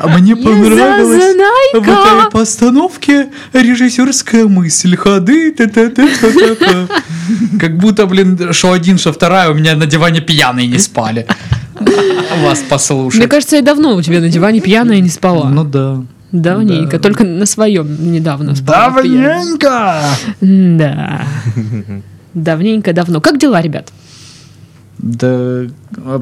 А Мне понравилось в этой постановке режиссерская мысль, ходы, та-та-та-та-та. Как будто, блин, что один, что вторая у меня на диване пьяные не спали. Вас послушать. Мне кажется, я давно у тебя на диване пьяная не спала. Ну да. Давненько, да. только на своем недавно спала. Давненько! Да. Давненько, давно. Как дела, ребят? Да,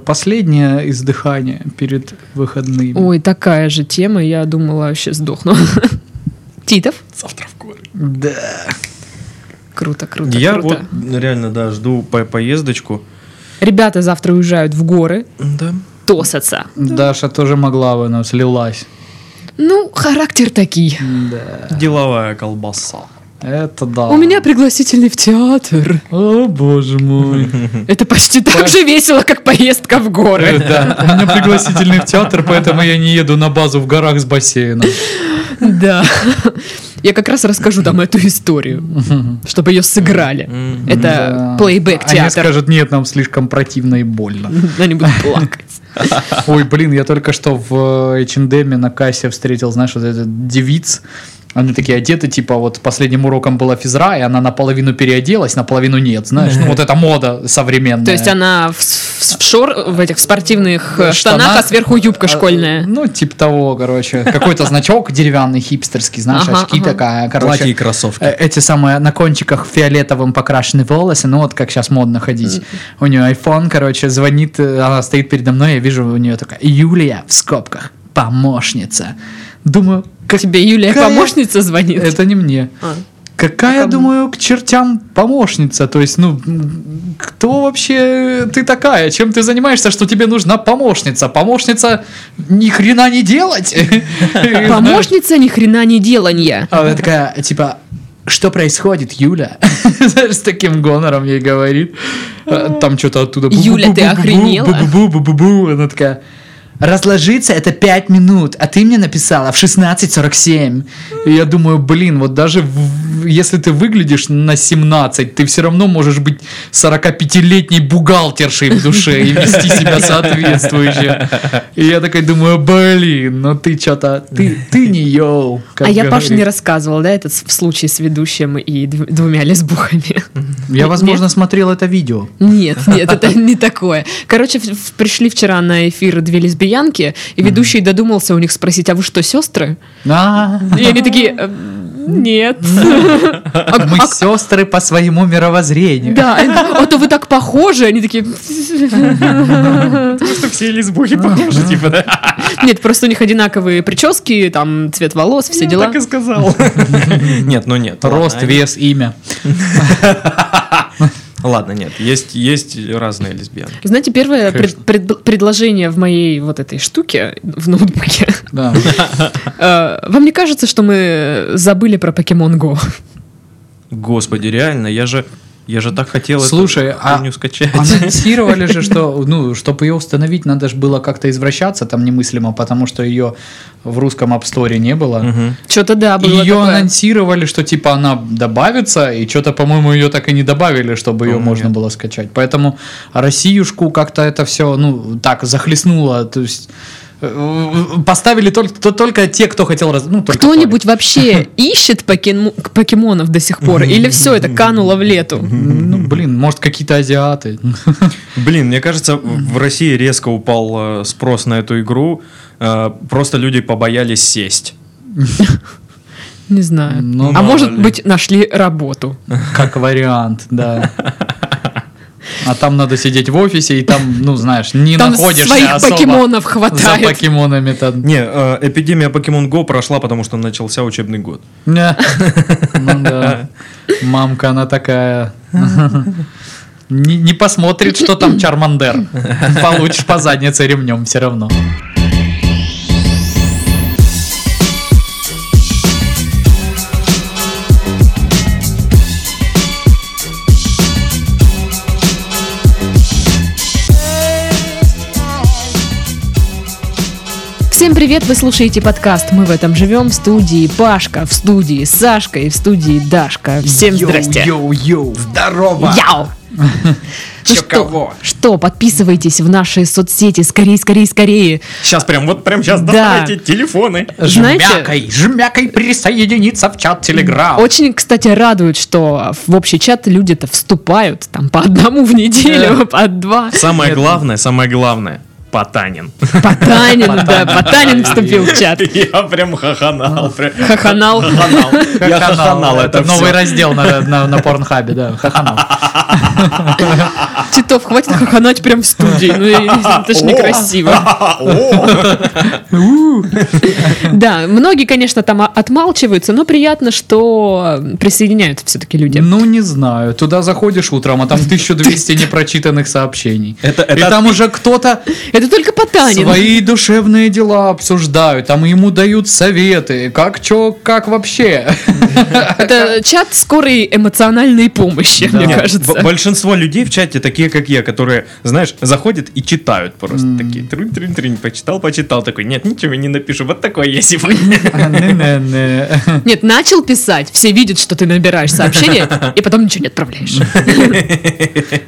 последнее издыхание перед выходными. Ой, такая же тема, я думала, вообще сдохну. Титов? Завтра в горы. Да. Круто, круто, Я круто. вот реально, да, жду по- поездочку. Ребята завтра уезжают в горы Да. тосаться. Даша тоже могла бы, но слилась. Ну, характер такие. Да. Деловая колбаса. Это да. У меня пригласительный в театр. О, боже мой. Это почти так же весело, как поездка в горы. Да, у меня пригласительный в театр, поэтому я не еду на базу в горах с бассейном. Да. Я как раз расскажу там эту историю, чтобы ее сыграли. Это плейбэк Они театр. скажут, нет, нам слишком противно и больно. Они будут плакать. Ой, блин, я только что в H&M на кассе встретил, знаешь, вот этот девиц. Они такие одеты, типа, вот последним уроком была физра, и она наполовину переоделась, наполовину нет, знаешь. Ну, вот эта мода современная. То есть она в, в шор, в этих спортивных э, штанах, штанах, а сверху юбка А, школьная. Ну, типа того, короче. Какой-то значок деревянный, хипстерский, знаешь, Ага, очки ага. такая, Платье и короче. кроссовки. э, Эти самые на кончиках фиолетовым покрашены волосы, ну вот как сейчас модно ходить. У нее iPhone, короче, звонит, э, она стоит передо мной, я вижу у нее такая Юлия в скобках, помощница. Думаю, как Тебе Юлия какая- помощница звонит. Это не мне. А. Какая, кому? думаю, к чертям помощница? То есть, ну, кто вообще ты такая? Чем ты занимаешься, что тебе нужна помощница? Помощница ни хрена не делать. Помощница ни хрена не деланья. А она такая, типа, что происходит, Юля? С таким гонором ей говорит. А, Там что-то оттуда. Юля, ты охренела? Она такая, разложиться это 5 минут, а ты мне написала в 16.47. И я думаю, блин, вот даже в- если ты выглядишь на 17, ты все равно можешь быть 45-летней бухгалтершей в душе и вести себя соответствующе. И я такой думаю, блин, ну ты что-то, ты, ты не йоу. А я Паше не говорится. рассказывала, да, этот случай с ведущим и дв- двумя лесбухами. Я, возможно, смотрел это видео. Нет, нет, это не такое. Короче, пришли вчера на эфир две лесбиянки, и ведущий додумался у них спросить, а вы что, сестры? И они такие, «Э, нет. А- Мы а- сестры по своему мировоззрению. Да, а то вы так похожи. Они такие, Потому что все лесбухи похожи, типа, да? нет, просто у них одинаковые прически, там цвет волос, все дела. Так и сказал. Нет, ну нет. Рост, вес, имя. Ладно, нет, есть, есть разные лесбиянки. Знаете, первое пред- пред- предложение в моей вот этой штуке в ноутбуке. Да. Э, Вам не кажется, что мы забыли про Pokemon Go? Господи, реально, я же, я же так хотел Слушай, эту а- скачать. Анонсировали же, что, ну, чтобы ее установить, надо же было как-то извращаться там немыслимо, потому что ее в русском App Store не было. Мгм. Что-то да, И было ее такое. анонсировали, что типа она добавится, и что-то, по-моему, ее так и не добавили, чтобы ее можно нет. было скачать. Поэтому Россиюшку как-то это все, ну, так захлестнуло. То есть поставили только, то- только те, кто хотел... раз- Ну, Кто-нибудь вообще ищет покему- покемонов до сих пор? Или все это кануло в лету? Ну, блин, может, какие-то азиаты. Блин, мне кажется, в России резко упал э, спрос на эту игру. Э, Просто люди побоялись сесть. Не знаю. Ну, а мало может ли. быть, нашли работу. Как вариант, да. А там надо сидеть в офисе, и там, ну, знаешь, не Там находишься своих особо покемонов за хватает. покемонами-то. Не, э, эпидемия Pokemon Go прошла, потому что начался учебный год. Не. Ну да. Мамка, она такая... Не, не посмотрит, что там Чармандер. Получишь по заднице ремнем все равно. Всем привет, вы слушаете подкаст «Мы в этом живем» в студии Пашка, в студии Сашка и в студии Дашка. Всем здрасте. Йоу-йоу, здорово. Яу! Ну что, что, подписывайтесь в наши соцсети, скорее, скорее, скорее. Сейчас прям, вот прям сейчас Да. доставайте телефоны. Знаете- Жмякай, жмякай присоединиться в чат Телеграм. Очень, кстати, радует, что в общий чат люди-то вступают там по одному в неделю, по два. Самое главное, самое главное, Потанин. Потанин, да, Потанин вступил в чат. Я прям хаханал. Хаханал. Хаханал. Я хаханал это новый раздел на, на, на порнхабе, да, хаханал. Титов, хватит хаханать прям в студии. Ну, это ж некрасиво. Да, многие, конечно, там отмалчиваются, но приятно, что присоединяются все-таки люди. Ну, не знаю. Туда заходишь утром, а там 1200 непрочитанных сообщений. Это- И там уже кто-то Это только Потанин. свои душевные дела обсуждают, там ему дают советы, как чё, как вообще. Это чат скорой эмоциональной помощи, мне Нет, кажется. Большинство людей в чате такие, как я, которые, знаешь, заходят и читают просто такие. Трынь-трынь-трынь, почитал, почитал, такой, нет, ничего не напишу, вот такой я сегодня. Не-не-не. Нет, начал писать, все видят, что ты набираешь сообщение, и потом ничего не отправляешь.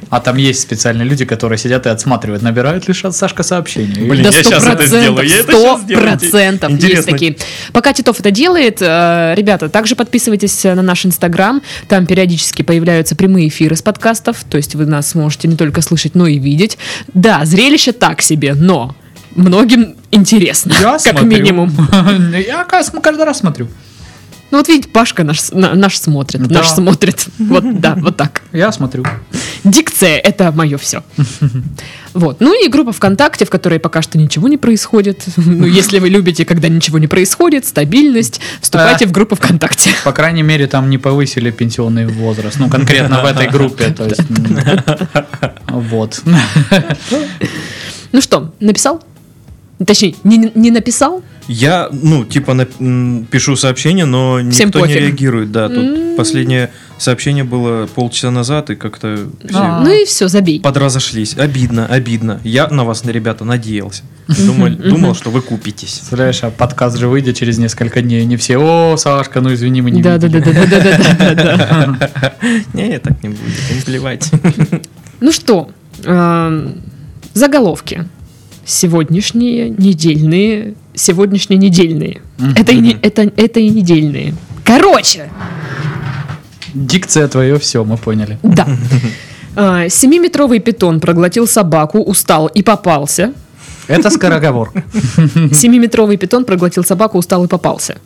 А там есть специальные люди, которые сидят и отсматривают, набирают ли Ша- Сашка сообщения. Блин, Да я сто щас это процентов, сделаю, я это сто щас сделаю. процентов есть такие. Пока Титов это делает, э, ребята, также подписывайтесь на наш инстаграм, там периодически появляются прямые эфиры с подкастов, то есть вы нас можете не только слышать, но и видеть. Да, зрелище так себе, но многим интересно, Я как смотрю. минимум. Я кажется, каждый раз смотрю. Ну вот видите, Пашка наш, наш смотрит, Да. наш смотрит. Вот, да, вот так. Я смотрю. Дикция — это мое все. Вот. Ну и группа ВКонтакте, в которой пока что ничего не происходит. Ну, если вы любите, когда ничего не происходит, стабильность, вступайте А. в группу ВКонтакте. По крайней мере, там не повысили пенсионный возраст. Ну, конкретно в этой группе. То есть, м, вот. Ну что, написал? Точнее, не, не написал? Я, ну, типа, на- м, пишу сообщение, но Всем никто не пофиг. реагирует, да. Тут М. последнее сообщение было полчаса назад, и как-то все А. Ну и все, забей. подразошлись. Обидно, обидно. Я на вас, ребята, надеялся. Думал, думал, что вы купитесь. Представляешь, а подкаст же выйдет через несколько дней. Не все, о, Сашка, ну извини, мы не Да, да, да, видели». да, да, да, да, да, да. Не, так не будет, им плевать. Ну что, эм, заголовки. Сегодняшние недельные, сегодняшние недельные. Это и, это, это и недельные. Короче, Дикция твое все, мы поняли. Да. А, Семиметровый питон проглотил собаку, устал и попался. Это скороговорк. Семиметровый питон проглотил собаку, устал и попался.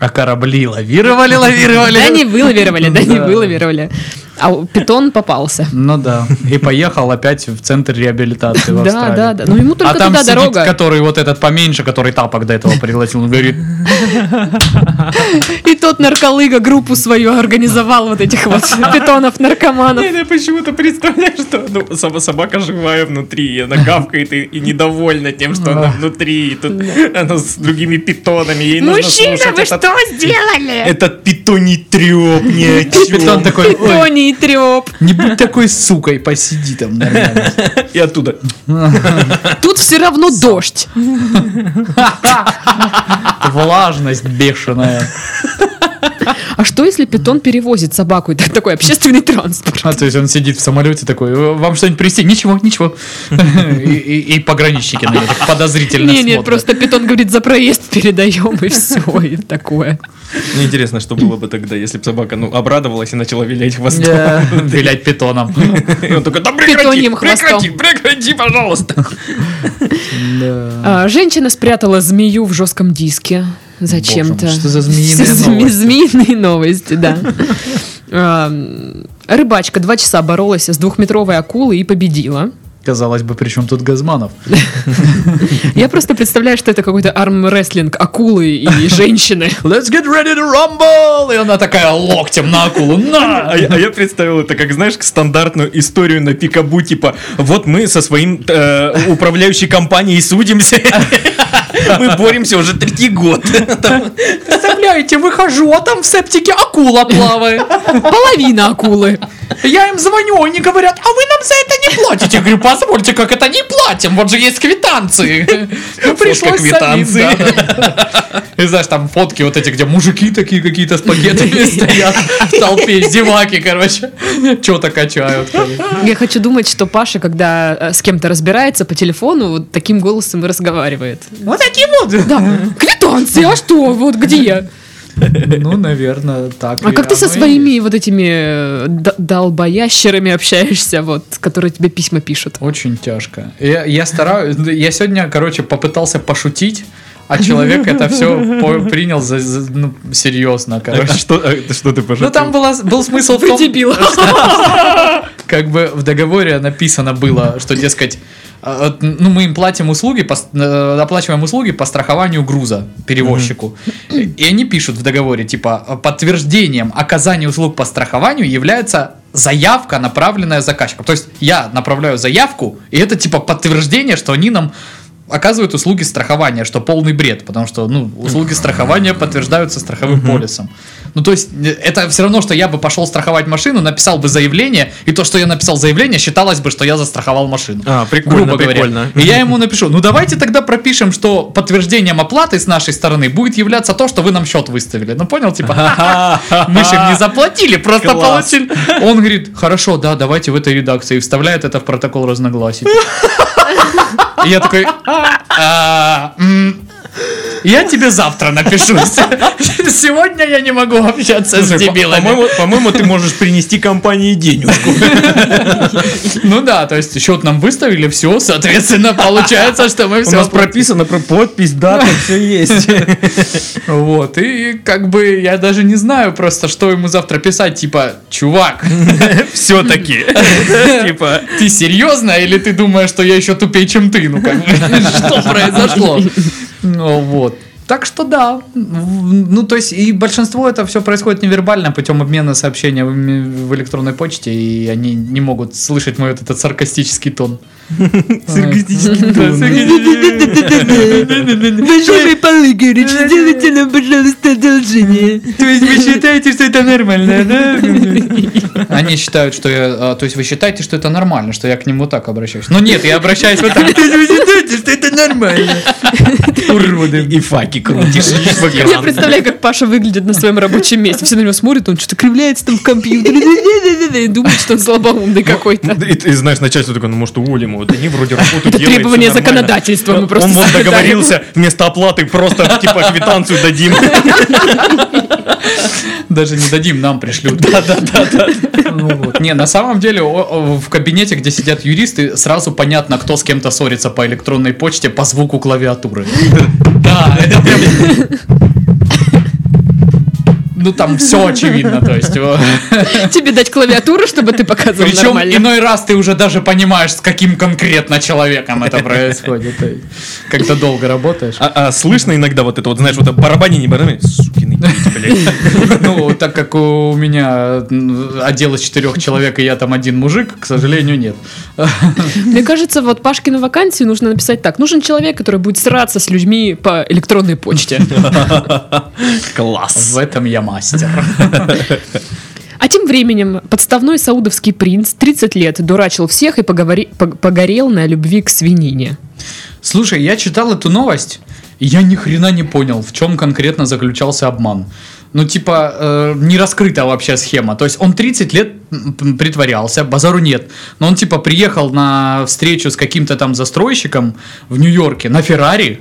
А корабли лавировали, лавировали. Да не вылавировали, да не вылавировали. А питон попался. Ну да. И поехал опять в центр реабилитации в Да, Австралии. да, да. Ну ему только а там туда сидит, дорога. который вот этот поменьше, который тапок до этого пригласил, он говорит, И тот нарколыга группу свою организовал вот этих вот питонов-наркоманов. Я почему-то представляю, что ну, собака живая внутри, и она гавкает и, и недовольна тем, что она внутри, и тут она с другими питонами, ей Мужчина, вы этот, что сделали? этот питоний треп чем. питон такой, ой, Питоний треп. не будь такой сукой, посиди там нормально. И оттуда. Тут все равно дождь. Влажность бешеная. А что если питон перевозит собаку? Это такой общественный транспорт. А то есть он сидит в самолете такой, «Э, вам что-нибудь привезти? Ничего, ничего. И, пограничники на него подозрительно Не, нет, смотрят. просто питон говорит, за проезд передаем, и все, и такое. Мне интересно, что было бы тогда, если бы собака ну, обрадовалась и начала вилять хвостом. Да, Вилять питоном. И он такой, да прекрати, прекрати, прекрати, пожалуйста. А, женщина спрятала змею в жестком диске. Зачем-то. Что за змеиные Зме- новости? Змеиные новости, да. Рыбачка два часа боролась с двухметровой акулой и победила. Казалось бы, при чем тут Газманов? Я просто представляю, что это какой-то армрестлинг акулы и женщины. Let's get ready to rumble! И она такая локтем на акулу. На! А, я- а я представил это как, знаешь, стандартную историю на пикабу, типа, вот мы со своим э, управляющей компанией судимся, мы боремся уже третий год. Представляете, выхожу, а там в септике акула плавает. Половина акулы. Я им звоню, они говорят, а вы нам за это не платите. Я говорю, позвольте, как это не платим? Вот же есть квитанции. Ну, пришлось квитанции. И знаешь, там фотки вот эти, где мужики такие какие-то с пакетами стоят в толпе, зеваки, короче, что-то качают. Я хочу думать, что Паша, когда э, с кем-то разбирается по телефону, вот таким голосом и разговаривает. Вот такие вот. Квитанции, а что? Вот где? Ну, наверное, так. А как ты со своими вот этими э, долбоящерами общаешься, вот, которые тебе письма пишут? Очень тяжко. Я, я стараюсь. Я сегодня, короче, попытался пошутить, а человек это все принял за, за- ну, серьезно, А короче. что, а что ты пошутил? Ну там была, был смысл в том, дебил. как бы в договоре написано было, что, дескать, ну, мы им платим услуги, по э, оплачиваем услуги по страхованию груза перевозчику. И они пишут в договоре, типа, подтверждением оказания услуг по страхованию является заявка, направленная заказчиком. То есть я направляю заявку, и это типа подтверждение, что они нам оказывают услуги страхования, что полный бред, потому что ну, услуги страхования подтверждаются страховым полисом. Ну, то есть, э, это все равно, что я бы пошел страховать машину, написал бы заявление, и то, что я написал заявление, считалось бы, что я застраховал машину. А, прикольно, грубо говоря. прикольно. И я ему напишу, ну давайте тогда пропишем, что подтверждением оплаты с нашей стороны будет являться то, что вы нам счет выставили. Ну понял, типа, «Ха-ха, мы же не заплатили, просто получили. Он говорит, хорошо, да, давайте в этой редакции. И вставляет это в протокол разногласий. И я такой, «А, я тебе завтра напишу. Сегодня я не могу общаться с Слушай, дебилами. По-моему, по-моему, ты можешь принести компании денежку. Ну да, то есть счет нам выставили, все, соответственно, получается, что мы У все нас прописано про подпись, дата, все есть. Вот, и как бы я даже не знаю просто, что ему завтра писать, типа, чувак, Все-таки. Типа, ты серьезно или ты думаешь, что я еще тупее, чем ты? Ну, как бы, что произошло? Ну, вот. Так что да, ну то есть и большинство это все происходит невербально путем обмена сообщениями в электронной почте, и они не могут слышать мой вот этот саркастический тон. Саркастический тон. Большой Павел Игоревич, сделайте нам, пожалуйста, одолжение. То есть вы считаете, что это нормально, да? Они считают, что я... а, То есть вы считаете, что это нормально, что я к ним вот так обращаюсь. Но нет, я обращаюсь вот так. Что это нормально? Уроды. И факи крутишь. Я представляю, как Паша выглядит на своем рабочем месте. Все на него смотрят, он что-то кривляется там в компьютере. И думает, что он слабоумный какой-то. И ты знаешь, начальство такое, ну может уволим его. Да они вроде работу Это делают, требование законодательства. Мы просто Он вот договорился, вместо оплаты просто типа квитанцию дадим. Даже не дадим, нам пришлют. Да, да, да, да. Не, на самом деле в кабинете, где сидят юристы, сразу понятно, кто с кем-то ссорится по электронной почте по звуку клавиатуры. Да, это прям... Ну там все очевидно, то есть. Тебе дать клавиатуру, чтобы ты показывал Причем нормально. иной раз ты уже даже понимаешь, с каким конкретно человеком это происходит. Когда долго работаешь. А, а слышно иногда вот это вот, знаешь, вот это барабанение, барабанение, сукины дети, блядь. Ну, так как у меня отдел из четырех человек, и я там один мужик, к сожалению, нет. Мне кажется, вот Пашкину вакансию нужно написать так. Нужен человек, который будет сраться с людьми по электронной почте. Класс. В этом я мастер. А тем временем подставной саудовский принц 30 лет дурачил всех и поговори- пог- погорел на любви к свинине. Слушай, я читал эту новость, и я ни хрена не понял, в чем конкретно заключался обман. Ну, типа, э, не раскрыта вообще схема. То есть он 30 лет притворялся, базару нет. Но он, типа, приехал на встречу с каким-то там застройщиком в Нью-Йорке на Феррари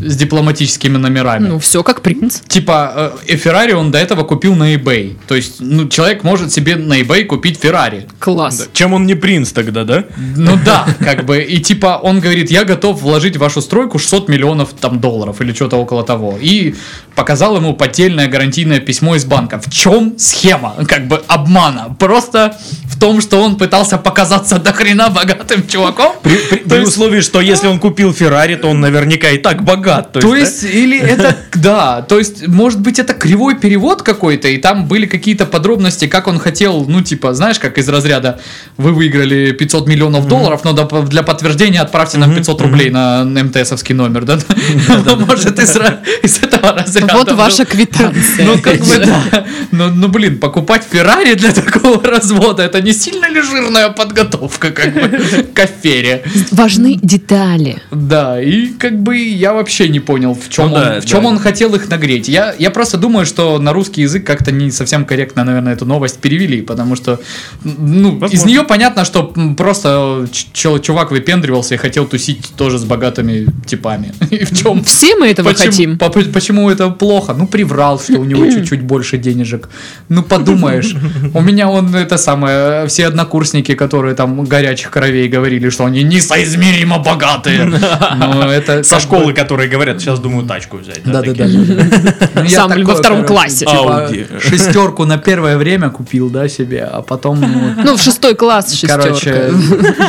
с дипломатическими номерами. Ну, все как принц. Типа, э, Феррари он до этого купил на eBay. То есть, ну, человек может себе на eBay купить Феррари. Класс. Чем он не принц тогда, да? Ну да, как бы, и типа он говорит, я готов вложить в вашу стройку 600 миллионов там долларов или что-то около того. И показал ему поддельное гарантийное письмо из банка. В чем схема, как бы, обмана? Просто в том, что он пытался показаться до хрена богатым чуваком? При, при- при условии, что если он купил Феррари, то он наверняка и так богат. богат. То есть, или это, да, то есть, может быть, это кривой перевод какой-то, и там были какие-то подробности, как он хотел, ну, типа, знаешь, как из разряда, вы выиграли 500 миллионов долларов, но для подтверждения отправьте нам 500 рублей на МТСовский номер, да? Может, из этого разряда. Вот был. ваша квитанция. Ну, как бы, да. Ну, ну, блин, покупать Феррари для такого развода, это не сильно ли жирная подготовка, как бы, к афере? Важны детали. Да, и как бы я вообще не понял, в чем, Ну он, да, в чем да. он хотел их нагреть. Я, я просто думаю, что на русский язык как-то не совсем корректно, наверное, эту новость перевели, потому что ну, из нее понятно, что просто чувак выпендривался и хотел тусить тоже с богатыми типами. И в чем Все мы этого Почему, хотим. по- почему это плохо? Ну, приврал, что у него чуть-чуть больше денежек. Ну, подумаешь. У меня он, это самое, все однокурсники, которые там горячих кровей говорили, что они несоизмеримо богатые. Ну, это Со школы, которые говорят, сейчас думаю тачку взять. бы-. Да-да-да. Ну, я Сам такой, во втором короче, классе. типа. Шестерку на первое время купил, да, себе, а потом, ну, Ну, в шестой класс шестерка. Короче,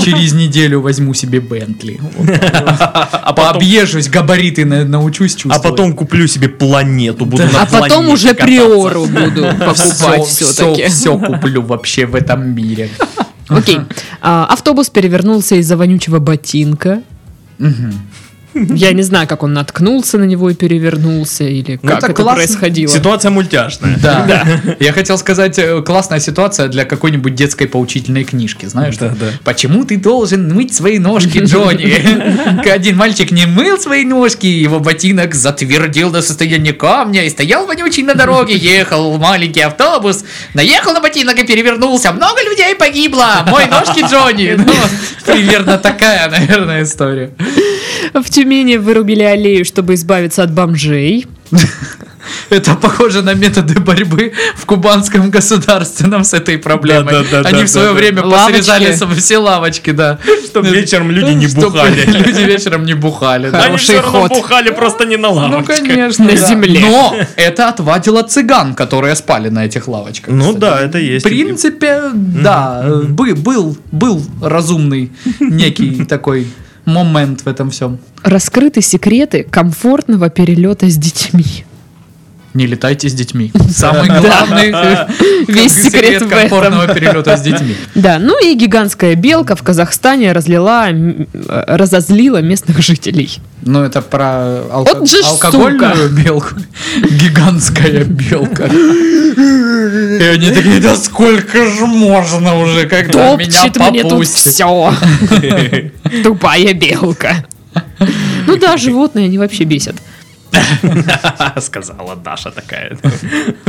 через неделю возьму себе Бентли. А потом, Пообъезжусь, габариты на- научусь а чувствовать. потом куплю себе планету, буду на А потом уже кататься. приору буду покупать все-таки. Все, куплю вообще в этом мире. Окей. А, Автобус перевернулся из-за вонючего ботинка. Я не знаю, как он наткнулся на него и перевернулся, или Ну, как это это классно. происходило. Ситуация мультяшная. Да. Я хотел сказать, э, классная ситуация для какой-нибудь детской поучительной книжки, знаешь? Да, да. Почему ты должен мыть свои ножки, Джонни? Один мальчик не мыл свои ножки, его ботинок затвердил до состояния камня и стоял вонючий на дороге, ехал маленький автобус, наехал на ботинок и перевернулся. Много людей погибло. Мой ножки, Джонни. Ну, примерно такая, наверное, история. В Тюмени вырубили аллею, чтобы избавиться от бомжей. Это похоже на методы борьбы в кубанском государственном с этой проблемой. Да, да, да, Они да, в свое время посрезали все лавочки, да. Чтобы вечером люди не бухали. Люди вечером не бухали. да. Они все равно бухали просто не на Ну, лавочках. конечно. На да. земле. Но это отвадило цыган, которые спали на этих лавочках. Ну кстати. да, это есть. В принципе, да, бы- был, был разумный некий такой момент в этом всем. Раскрыты секреты комфортного перелета с детьми. Не летайте с детьми. Самый главный Весь секрет комфортного перелета с детьми. Да, ну и гигантская белка в Казахстане разлила, э, разозлила местных жителей. Ну, это про алкогольную белку. Гигантская белка. И они такие, да сколько же можно уже, когда меня попустит. все. Тупая белка. Ну да, животные, они вообще бесят. Сказала Даша такая.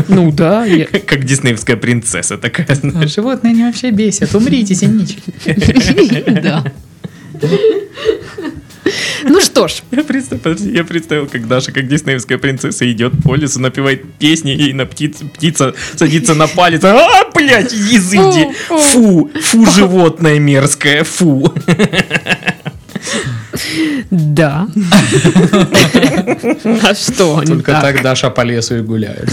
Ну да, я- Как диснеевская принцесса такая, знаешь. Животные они вообще бесят. Умрите, синички. да. Ну что ж, Я представил, подожди, я представил, как Даша, как диснеевская принцесса, идет по лесу, напевает песни, ей на птиц, птица садится на палец. А, блядь, изыди! Фу, фу, животное мерзкое, фу. Да. А что? Только так? так Даша по лесу и гуляет.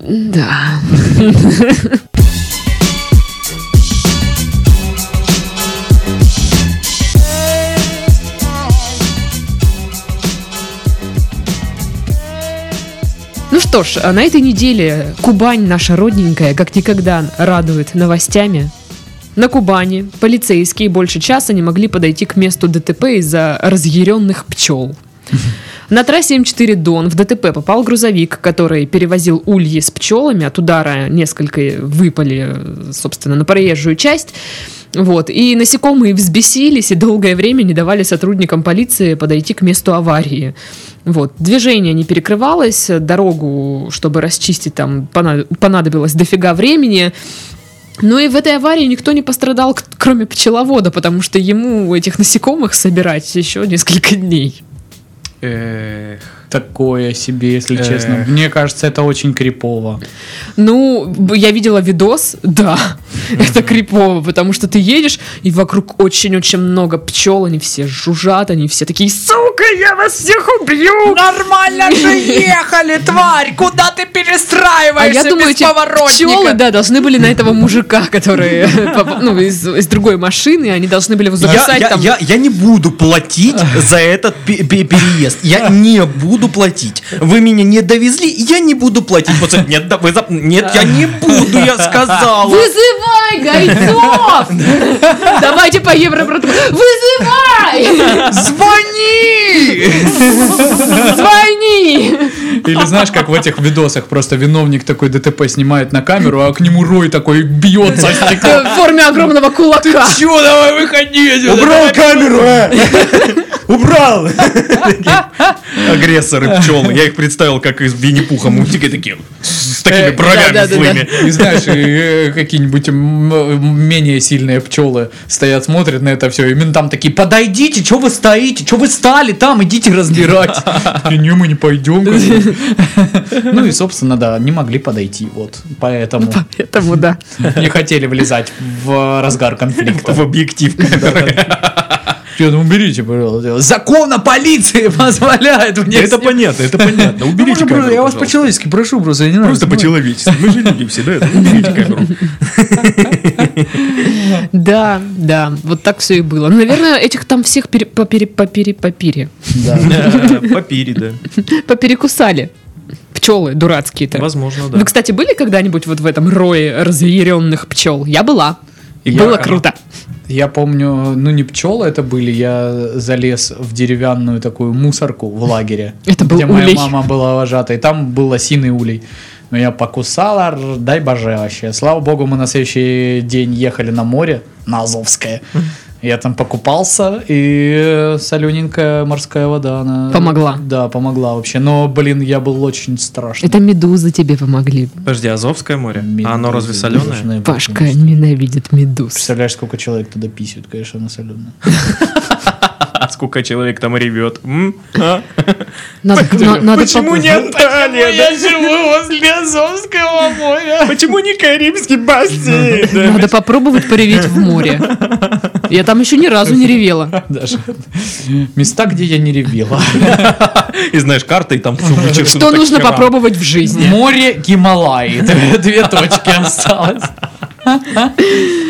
Да. Ну что ж, а на этой неделе Кубань, наша родненькая, как никогда радует новостями. На Кубани полицейские больше часа не могли подойти к месту ДТП из-за разъяренных пчел. На трассе М4 Дон в ДТП попал грузовик, который перевозил ульи с пчелами. От удара несколько выпали, собственно, на проезжую часть. Вот. И насекомые взбесились и долгое время не давали сотрудникам полиции подойти к месту аварии. Вот. Движение не перекрывалось, дорогу, чтобы расчистить, там пона- понадобилось дофига времени. Ну и в этой аварии никто не пострадал, кроме пчеловода, потому что ему этих насекомых собирать еще несколько дней. Эх. Такое себе, если Эх. честно. Мне кажется, это очень крипово. Ну, я видела видос, да, это крипово, потому что ты едешь, и вокруг очень-очень много пчел, они все жужжат, они все такие, сука, я вас всех убью! Нормально же ехали, тварь! Куда ты А перестраиваешься я думаю, эти пчелы, да, должны были на этого мужика, который, ну, из, из другой машины, они должны были его Я, записать я- там. я- я не буду платить за этот пе- пе- переезд. Я не буду платить. Вы меня не довезли, я не буду платить. Пацан, Нет, да, вы зап- нет, я не буду, я сказал. Вызывай гайцов! Давайте по Европротоколу. Вызывай! Звони! Звони! Или знаешь, как в этих видосах, просто виновник такой ДТП снимает на камеру, а к нему Рой такой бьется стекло. В форме огромного кулака. Чё, давай выходи отсюда, Убрал камеру, э! Убрал! Агрессоры пчелы. Я их представил, как из Винни-Пуха мультика такие, с такими Э, бровями злыми. И знаешь, э, какие-нибудь менее сильные пчелы стоят, смотрят на это все, и ментам такие, подойдите, что вы стоите, что вы стали там, идите разбирать. Не, мы не пойдем. Ну и, собственно, да, не могли подойти, вот, поэтому Поэтому да. не хотели влезать в разгар конфликта. В объектив. Я думаю, уберите, пожалуйста. Закон о полиции позволяет мне Это понятно, это понятно. Ну, Уберите можно, камеру, Я вас по-человечески прошу, просто я не знаю. Просто по-человечески. Мы же люди все, да? Уберите камеру. Да, да, вот так все и было. Ну, Наверное, этих там всех попере, попере, попере, Да. Папири, да. поперекусали. Пчелы дурацкие-то. Возможно, да. Вы, кстати, были когда-нибудь вот в этом рое разъяренных пчел? Я была. И Я- было круто. Я помню, ну не пчелы это были, я залез в деревянную такую мусорку в лагере, Это был где моя улей. мама была вожатой. Там был осиный улей. Меня покусала, р- дай боже вообще. Слава богу, мы на следующий день ехали на море, на Азовское. Я там покупался, и солененькая морская вода, она... Помогла. Да, помогла вообще. Но, блин, я был очень страшный. Это медузы тебе помогли. Подожди, Азовское море? А оно разве Медузы, соленое? Пашка просто. ненавидит медуз. Представляешь, сколько человек туда писают, конечно, на соленое. А сколько человек там ревет? М? А? Надо, на- надо Почему не Анталия? Я живу возле Азовского моря. Почему не Карибский бассейн? Надо попробовать пореветь в море. Я там еще ни разу не ревела. Даже места, где я не ревела. И знаешь, карта, и там. Что нужно попробовать в жизни? Море Гималаи. Две- точки осталось.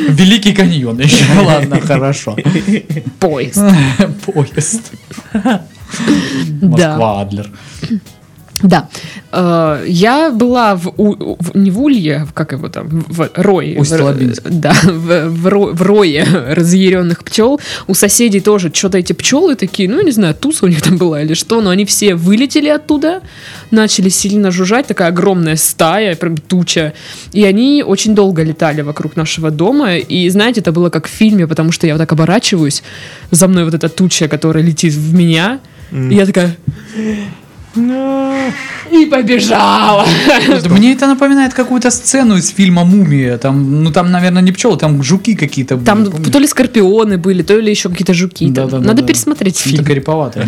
Великий каньон еще. Ладно, хорошо. Поезд. Поезд. Москва, Адлер. Да. Э, Я была в, У- в- не в Улье, как его там, в Рое. В- Да, в, в Ро- в Рое разъяренных пчел. У соседей тоже что-то эти пчелы такие, ну, я не знаю, туса у них там была или что, но они все вылетели оттуда, начали сильно жужжать, такая огромная стая, прям туча. И они очень долго летали вокруг нашего дома. И, знаете, это было как в фильме, потому что я вот так оборачиваюсь, за мной вот эта туча, которая летит в меня. И я такая... И побежала. Мне это напоминает какую-то сцену из фильма «Мумия». Там, ну там, наверное, не пчелы, там жуки какие-то были. Там помнишь? то ли скорпионы были, то ли еще какие-то жуки. там. Да-да-да-да. Надо пересмотреть Фильм фильм. криповатый.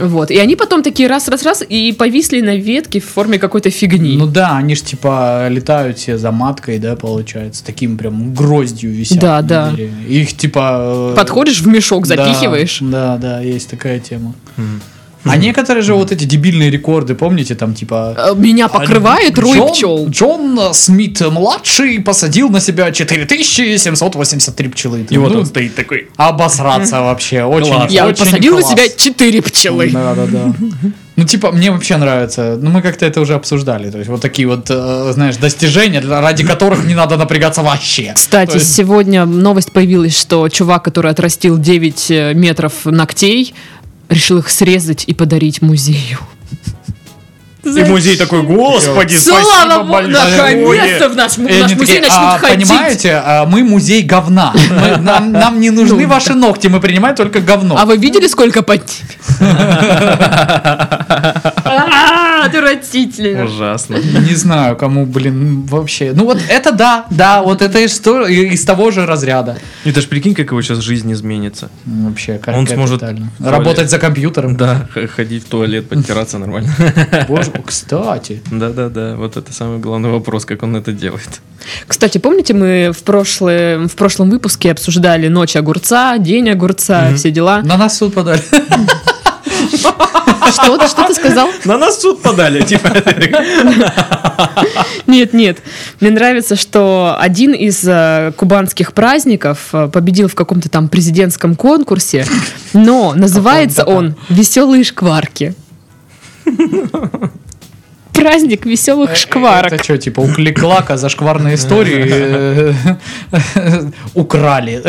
Вот. И они потом такие раз-раз-раз и повисли на ветке в форме какой-то фигни. Ну да, они ж типа летают все за маткой, да, получается, таким прям гроздью висят. Да, да. дереве. Их типа... э, Подходишь в мешок, да, запихиваешь. Да, да, есть такая тема. А некоторые же вот эти дебильные рекорды, помните, там типа... Э, Меня покрывает рой Джон- пчел. Джон Смит младший посадил на себя 4783 пчелы. И вот Ну, он стоит такой. Обосраться вообще. Очень, Класс. Я очень посадил на себя четыре пчелы. Да, да, да. Ну, типа, мне вообще нравится. Ну, мы как-то это уже обсуждали. То есть, вот такие вот, э, знаешь, достижения, ради которых не надо напрягаться вообще. Кстати, То есть- сегодня новость появилась, что чувак, который отрастил 9 э, метров ногтей, решил их срезать и подарить музею. И музей такой, господи, Слава спасибо богу, большое. наконец-то в наш, в наш такие, музей начнут «А, ходить. Понимаете, а, мы музей говна. Мы- нам, нам не нужны Ну, ваши ногти, мы принимаем только говно. А вы видели, сколько под... Отвратительно. Ужасно. Не знаю, кому, блин, вообще. Ну вот это да, да, вот это история из того же разряда. И ты ж прикинь, как его сейчас жизнь изменится. Ну, Вообще, как Он сможет. Работать за компьютером. Да, ходить в туалет, подтираться нормально. Боже, кстати. Да-да-да, вот это самый главный вопрос, как он это делает. Кстати, помните, мы в, прошлое, в прошлом выпуске обсуждали ночь огурца, день огурца, все дела. На нас суд подали. Что, ты- что ты сказал? На нас суд подали, типа. Нет, нет. Мне нравится, что один из э, кубанских праздников э, победил в каком-то там президентском конкурсе, но называется он «Веселые шкварки». Праздник веселых шкварок. Это что, типа у Кликлака за шкварные истории э, украли.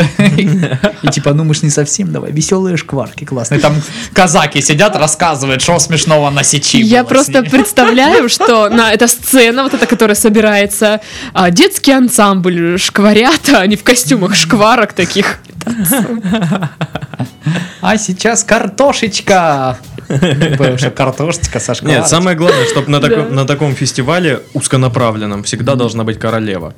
И типа, ну мы ж не совсем, давай, веселые шкварки, классно. И там казаки сидят, рассказывают, что смешного на сечи Я просто представляю, что на эта сцена, вот эта, которая собирается, а, детский ансамбль шкварят, а они в костюмах шкварок таких. А сейчас картошечка. Бывшая картошечка со шкваркой. Нет, самое главное, чтобы на, тако- на таком фестивале узконаправленном всегда должна быть королева.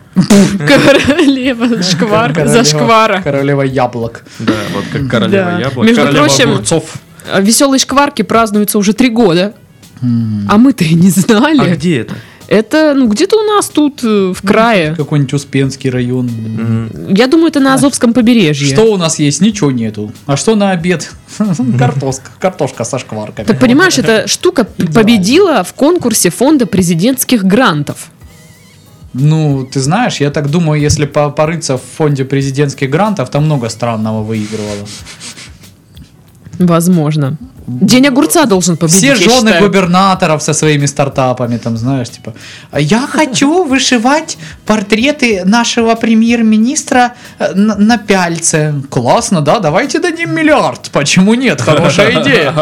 Королева шквар за шквара. Королева яблок. Да, вот как королева яблок, Между прочим, огурцов. Веселые шкварки празднуются уже три года. А мы-то и не А знали. где это? Это, ну, где-то у нас тут, э, в крае. Какой-нибудь Успенский район. Я думаю, это на Азовском побережье. Что у нас есть? Ничего нету. А что на обед? Картошка. Картошка со шкварками. Так понимаешь, эта штука победила в конкурсе фонда президентских грантов. Ну, ты знаешь, я так думаю, если по- порыться в фонде президентских грантов, там много странного выигрывало. Возможно. День огурца должен победить. Все я жены считаю. губернаторов со своими стартапами, там, знаешь, типа, «А я хочу вышивать портреты нашего премьер-министра э, на, на пяльце. Классно, да? Давайте дадим миллиард. Почему нет? Хорошая идея.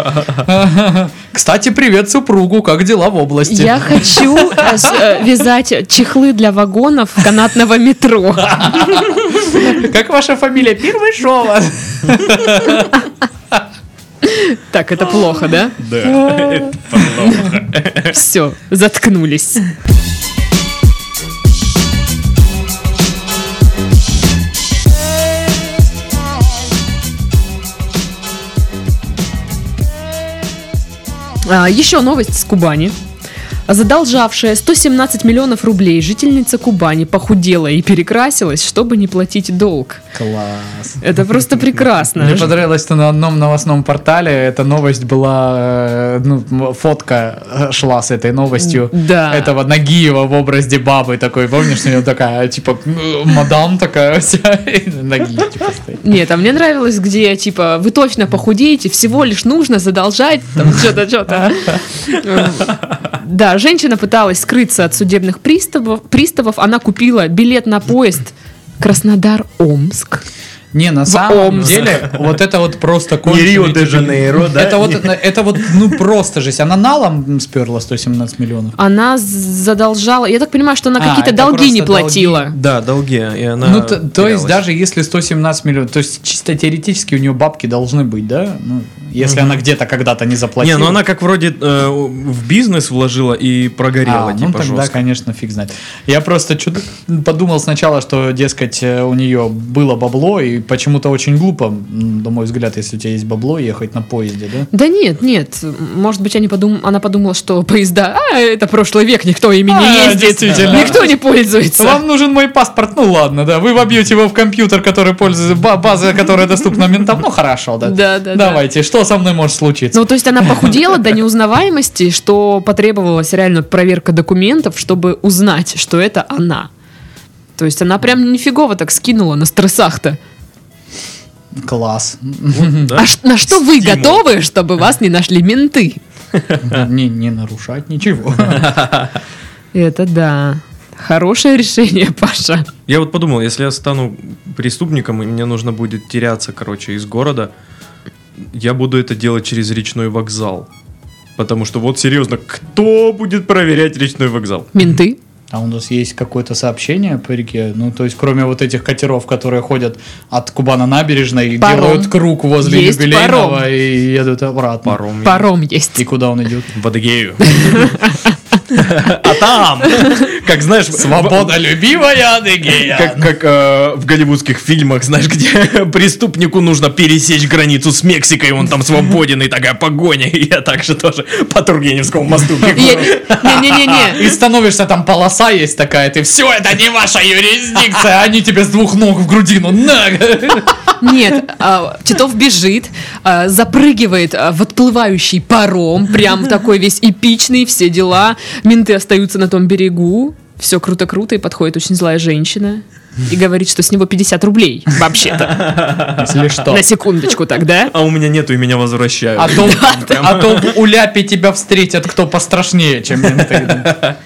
Кстати, привет супругу. Как дела в области? Я хочу э, э, вязать чехлы для вагонов канатного метро. Как ваша фамилия? Первый шоу. Так, это плохо, да? Да, это плохо. Все, заткнулись. А, Еще новость с Кубани. Задолжавшая 117 миллионов рублей жительница Кубани похудела и перекрасилась, чтобы не платить долг. Класс. Это просто прекрасно. Мне понравилось, что на одном новостном портале эта новость была, э, ну, фотка э, шла с этой новостью. Да. Этого Нагиева в образе бабы такой, помнишь, у нее такая, типа, м, мадам такая вся, и Нагиев типа стоит. Нет, а мне нравилось, где, типа, вы точно похудеете, всего лишь нужно задолжать, там, что-то, что-то. Да, женщина пыталась скрыться от судебных приставов, приставов, она купила билет на поезд Краснодар-Омск. Не, на самом деле, вот это вот просто Не Рио-де-Жанейро, да? Это вот, это вот, ну просто жесть. Она налом сперла 117 миллионов. Она задолжала, я так понимаю, что она А, какие-то долги не платила. Да, долги, и она ну, то, есть даже если 117 миллионов, то есть чисто теоретически у нее бабки должны быть, да? Ну, если она где-то когда-то не заплатила. Не, ну она как вроде э, в бизнес вложила и прогорела, А, ну типа, тогда, жестко. конечно, фиг знает. Я просто подумал сначала, что, дескать, э, у нее было бабло, и почему-то очень глупо, на мой взгляд, если у тебя есть бабло, ехать на поезде, да? Да нет, нет. Может быть, они подум... она подумала, что поезда, а, это прошлый век, никто ими не А, ездит, действительно. никто не пользуется. Вам нужен мой паспорт, ну ладно, да, вы вобьете его в компьютер, который пользуется, ба- база, которая доступна ментам, ну хорошо. Да, да, да. Давайте, что со мной может случиться? Ну, то есть она похудела до неузнаваемости, что потребовалась реально проверка документов, чтобы узнать, что это она. То есть она прям нифигово так скинула на стрессах-то. Класс. Да? А на что вы готовы, чтобы вас не нашли менты? Не, не нарушать ничего. Это да. Хорошее решение, Паша. Я вот подумал, если я стану преступником, и мне нужно будет теряться, короче, из города, я буду это делать через речной вокзал. Потому что вот серьезно, кто будет проверять речной вокзал? Менты? А у нас есть какое-то сообщение по реке? Ну, то есть, кроме вот этих катеров, которые ходят от Кубана набережной и делают круг возле Есть юбилейного паром. и едут обратно. Паром. Паром есть. И куда он идет? В Адыгею. А там, как знаешь, Свободолюбивая Адыгея. Как, как э, в голливудских фильмах, знаешь, где преступнику нужно пересечь границу с Мексикой, он там свободен, и такая погоня. И я также тоже по Тургеневскому мосту бегу. Я- Не-не-не. И становишься там полоса есть такая, ты все, это не ваша юрисдикция, они тебе с двух ног в грудину. На! Нет, а, Титов бежит, а, запрыгивает а, в отплывающий паром, прям такой весь эпичный, все дела. Менты остаются на том берегу, все круто-круто, и подходит очень злая женщина и говорит, что с него 50 рублей, вообще-то. Если что. На секундочку тогда. А у меня нету, и меня возвращают. А то, а то в Уляпе тебя встретят кто пострашнее, чем менты.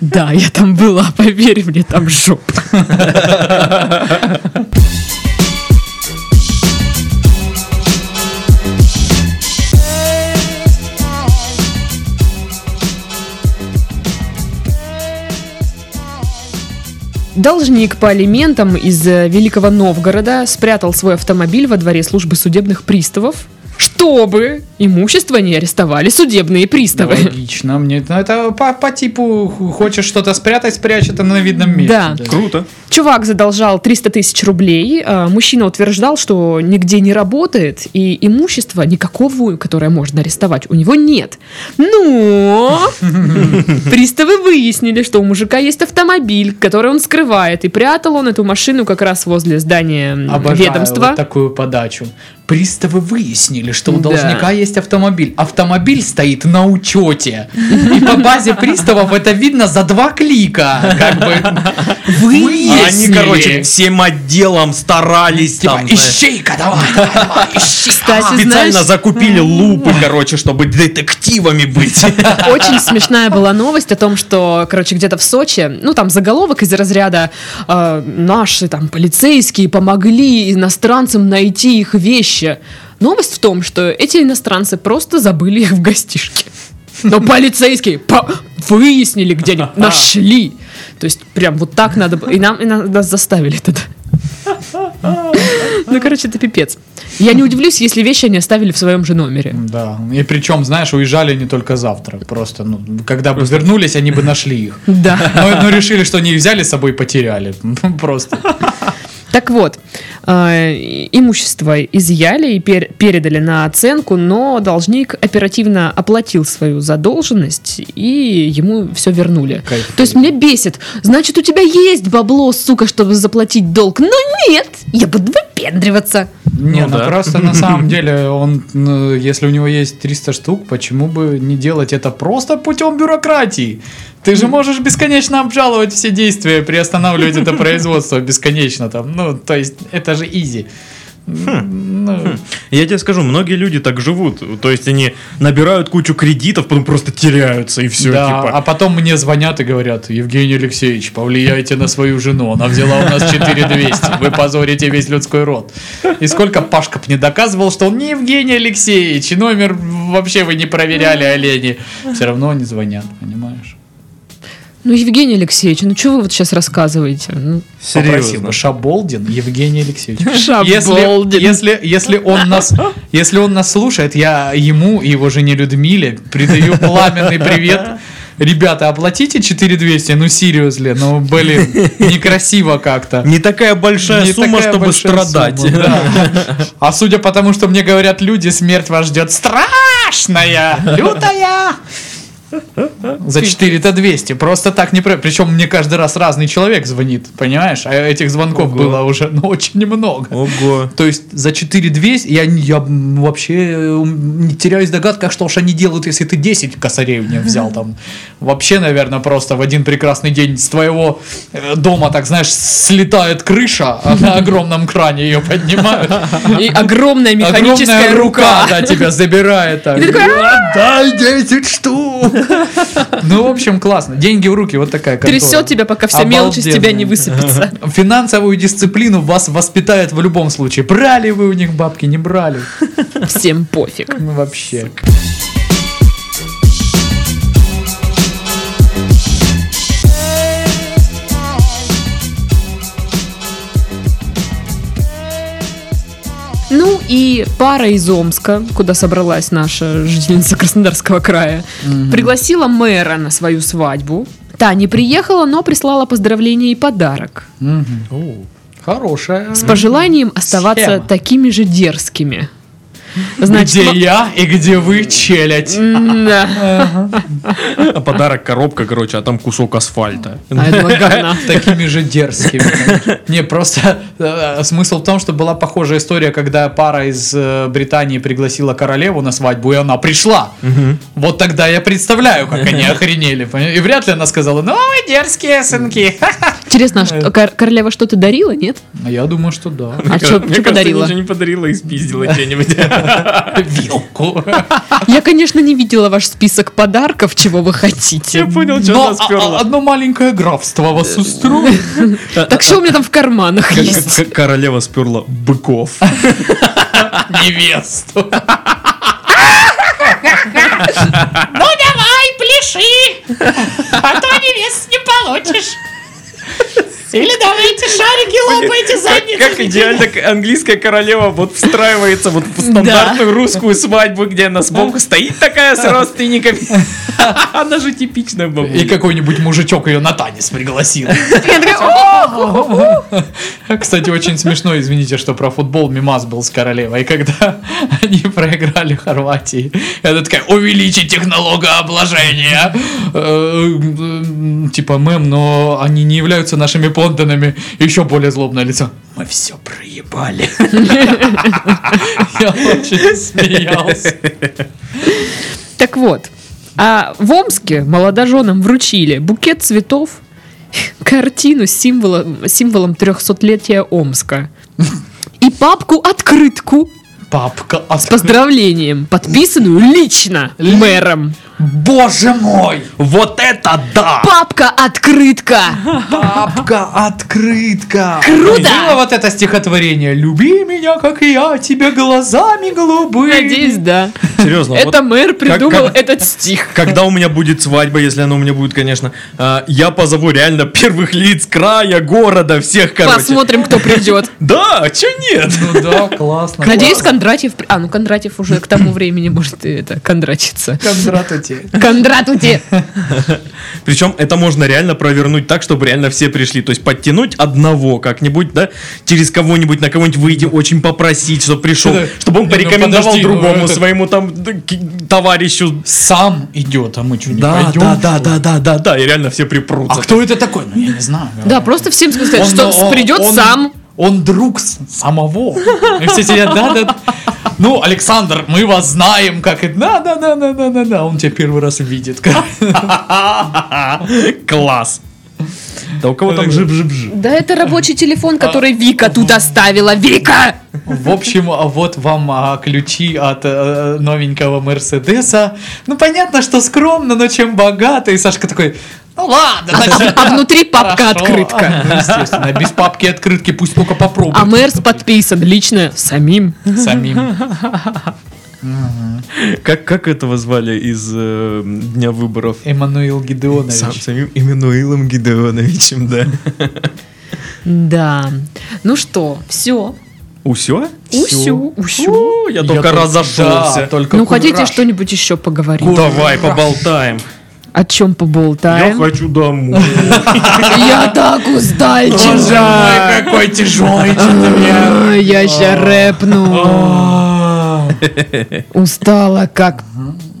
Да, я там была, поверь мне, там жопа. Должник по алиментам из э, Великого Новгорода спрятал свой автомобиль во дворе службы судебных приставов, чтобы имущество не арестовали судебные приставы. Логично. Мне ну, это по, по типу хочешь что-то спрятать, спрячь это на видном месте. Да. Круто. Чувак задолжал 300 тысяч рублей. а, Мужчина утверждал, что нигде не работает, и имущества никакого, которое можно арестовать, у него нет. Но приставы выяснили, что у мужика есть автомобиль, который он скрывает, и прятал он эту машину как раз возле здания Обожаю ведомства. вот такую подачу. Приставы выяснили, что у Да. должника есть автомобиль. Автомобиль стоит на учете. И по базе приставов это видно за два клика. Как бы выяснили. Они, короче, всем отделом старались Типа, там. ищейка, давай, давай, давай, ищи. Кстати, Специально знаешь, закупили лупы, короче, чтобы детективами быть. Очень смешная была новость о том, что, короче, где-то в Сочи, ну, там заголовок из разряда э, «Наши там полицейские помогли иностранцам найти их вещи». Новость в том, что эти иностранцы просто забыли их в гостишке. Но полицейские по- выяснили, где они, нашли. То есть, прям вот так надо было. И нам, и нас заставили тогда. Ну, короче, это пипец. Я не удивлюсь, если вещи они оставили в своем же номере. Да, и причем, знаешь, уезжали не только завтра. Просто, ну, когда бы вернулись, они бы нашли их. Да. Но, но решили, что они их взяли с собой и потеряли. Просто. Так вот, э, имущество изъяли и пер- передали на оценку, но должник оперативно оплатил свою задолженность и ему все вернули. Кайф. То есть меня бесит. Значит, у тебя есть бабло, сука, чтобы заплатить долг. Но нет, я буду выпендриваться. Не, Ну ну, да. просто на самом деле, он, ну, если у него есть 300 штук, почему бы не делать это просто путем бюрократии? Ты же можешь бесконечно обжаловать все действия, приостанавливать это производство бесконечно там. Ну, то есть, это же изи. Ну, Я тебе скажу, многие люди так живут. То есть они набирают кучу кредитов, потом просто теряются и все. да, типа. а потом мне звонят и говорят, Евгений Алексеевич, повлияйте на свою жену, она взяла у нас 4200, вы позорите весь людской род. И сколько Пашка мне доказывал, что он не Евгений Алексеевич, и номер вообще вы не проверяли олени. Все равно они звонят, понимаешь? Ну, Евгений Алексеевич, ну что вы вот сейчас рассказываете? Ну, Попросил бы Шаболдин Евгений Алексеевич. Шаболдин. Если, если, если, он нас, если он нас слушает, я ему и его жене Людмиле передаю пламенный привет. Ребята, оплатите 4200, ну серьезно, ну блин, некрасиво как-то. Не такая большая Не сумма, такая чтобы большая страдать. сумма, да. А судя по тому, что мне говорят люди, смерть вас ждет страшная, лютая. За 4-то 200. Просто так не... про- Причем мне каждый раз разный человек звонит, понимаешь? А этих звонков Ого. было уже ну, очень немного. Ого. То есть за 4200 я, я вообще не теряюсь в догадках, что ж они делают, если ты 10 косарей мне взял там. Вообще, наверное, просто в один прекрасный день с твоего э, дома, так знаешь, слетает крыша, а на огромном кране ее поднимают. и огромная механическая Огромная рука. да, тебя забирает. так. ты такой, Дай 10 штук. Ну, в общем, классно. Деньги в руки, вот такая контора. Трясет тебя, пока вся мелочь из тебя не высыпется. Финансовую дисциплину вас воспитают в любом случае. Брали вы у них бабки, не брали. Всем пофиг. Ну, вообще. Ну и пара из Омска, куда собралась наша жительница Краснодарского края, пригласила мэра на свою свадьбу. Та не приехала, но прислала поздравления и подарок. Мгм. Хорошая. С пожеланием оставаться Схема. такими же дерзкими. Значит, где я и где вы, челядь? М-да. А подарок коробка, короче, а там кусок асфальта. А. Такими же дерзкими. Не, просто э, смысл в том, что была похожая история, когда пара из э, Британии пригласила королеву на свадьбу, и она пришла. Вот тогда я представляю, как они охренели. И вряд ли она сказала, ну вы дерзкие сынки. Интересно, а королева что-то дарила, нет? Я думаю, что да. А что Мне кажется, подарила? ничего не подарила и спиздила где-нибудь. Вилку. Я, конечно, не видела ваш список подарков, чего вы хотите. Я понял, что Но она а- а- сперла. одно маленькое графство вас устроит. Так что у меня там в карманах есть? Королева сперла быков. Невесту. Ну давай, пляши, а то невест не получишь. Или давайте шарики лопайте Как, задницу. как идеально к- английская королева вот встраивается вот в стандартную русскую свадьбу, где она сбоку стоит такая с родственниками. Она же типичная И бабуля. какой-нибудь мужичок ее на танец пригласил. Кстати, очень смешно, извините, что про футбол мимас был с королевой. Когда они проиграли Хорватии, это такая, увеличите налогообложение. Э, м, Типа, мэм, но они не являются нашими подданными. Еще более злобное лицо. Мы все проебали. Я очень смеялся. Так вот, а в Омске молодоженам вручили букет цветов, картину с символом, символом 300-летия Омска и папку-открытку Папка с поздравлением, подписанную лично мэром. Боже мой! Вот это да! Папка-открытка! Папка-открытка! Круто! Видела вот это стихотворение? Люби меня, как и я, тебя глазами голубыми. Надеюсь, да. Серьезно, Это мэр придумал как- этот стих. Когда у меня будет свадьба, если она у меня будет, конечно, а, я позову реально первых лиц края, города, всех, короче. Посмотрим, кто придет. Да, а чё нет? Ну да, классно. Надеюсь, Кондратьев... А, ну Кондратьев уже к тому времени может и это, кондратиться. Кондратути. Кондратути! Причем это можно реально провернуть так, чтобы реально все пришли. То есть подтянуть одного как-нибудь, да, через кого-нибудь, на кого-нибудь выйти, очень попросить, чтобы пришел, чтобы он ну порекомендовал ну другому своему там товарищу. Сам идет, а мы что, не Да, пойдем? да, да, да, да, да, да, и реально все припрутся. А кто это такой? Ну, я не знаю. Да, просто всем сказать, что он- придет сам. Он друг самого. И все сидят, да, да. Ну, Александр, мы вас знаем, как это. Да, да, да, да, да, да, да. Он тебя первый раз видит. Класс. Да у кого там жип-жип-жип? Да это рабочий телефон, который Вика тут оставила. Вика! В общем, а вот вам а, ключи от э, новенького Мерседеса. Ну, понятно, что скромно, но чем богато. И Сашка такой, ну ладно, А, значит, а внутри хорошо». папка-открытка. Ну, естественно, без папки открытки пусть только попробует. А мэрс подписан лично самим. Самим. Как, как этого звали из э, Дня выборов? Эммануил Гидеонович. Сам, самим Иммануилом Гидеоновичем, да. Да. Ну что, все. Усё? Усю, усю. Фу, я только разошелся. только Ну, хотите что-нибудь еще поговорить? Давай поболтаем. О чем Я поболтаем? хочу домой. Я так Боже устальчива. мой, какой тяжелый. Ой, Я ща рэпну. А, Устала как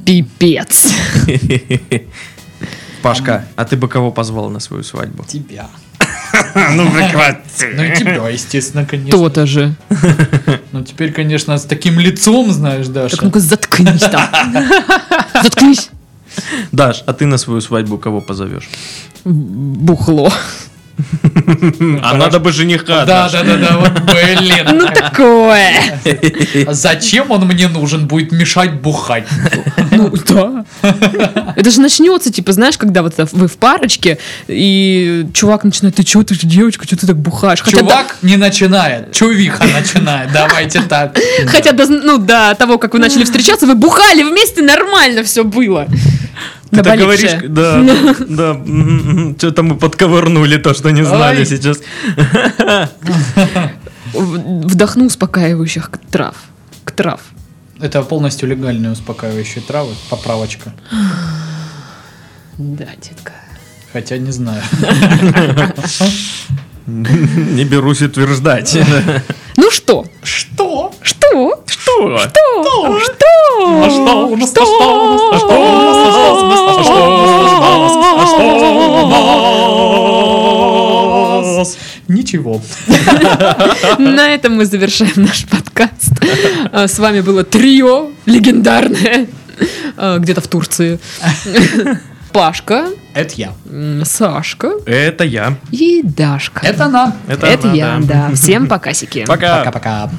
пипец. Пашка, а ты бы кого позвал на свою свадьбу? Тебя. Ну прекрати. Ну и тебя, естественно, конечно. То-то же. Ну теперь, конечно, с таким лицом, знаешь, Даша. Так ну-ка заткнись там. Заткнись. Даш, а ты на свою свадьбу кого позовешь? Бухло. А надо бы жениха. Да, да, да, да, вот блин. Ну такое. А Зачем он мне нужен? Будет мешать бухать. Ну да. Это же начнется, типа, знаешь, когда вот вы в парочке, и чувак начинает, ты чё, ты же девочка, что ты так бухаешь? Хотя, Чувак не начинает, чувиха начинает. Давайте так. хотя до, ну, до того, как вы начали встречаться, вы бухали вместе, нормально все было. Ты так говоришь, да, да, что-то мы подковырнули то, что не знали сейчас. вдохну успокаивающих трав. К трав. Это полностью легальные успокаивающие травы. Поправочка. Да, детка. Хотя не знаю. Не берусь утверждать. Ну что? Что? Что? Что? Что? Что? А что? Что? То что? То что? Что? А что? Ничего. На этом мы завершаем наш подкаст. А, С вами было трио легендарное. а, Где-то в Турции. Пашка, Это я. Сашка Это я. и Дашка. Это она. Это Это она, я, да. да. Всем покасики. Пока. Пока-пока.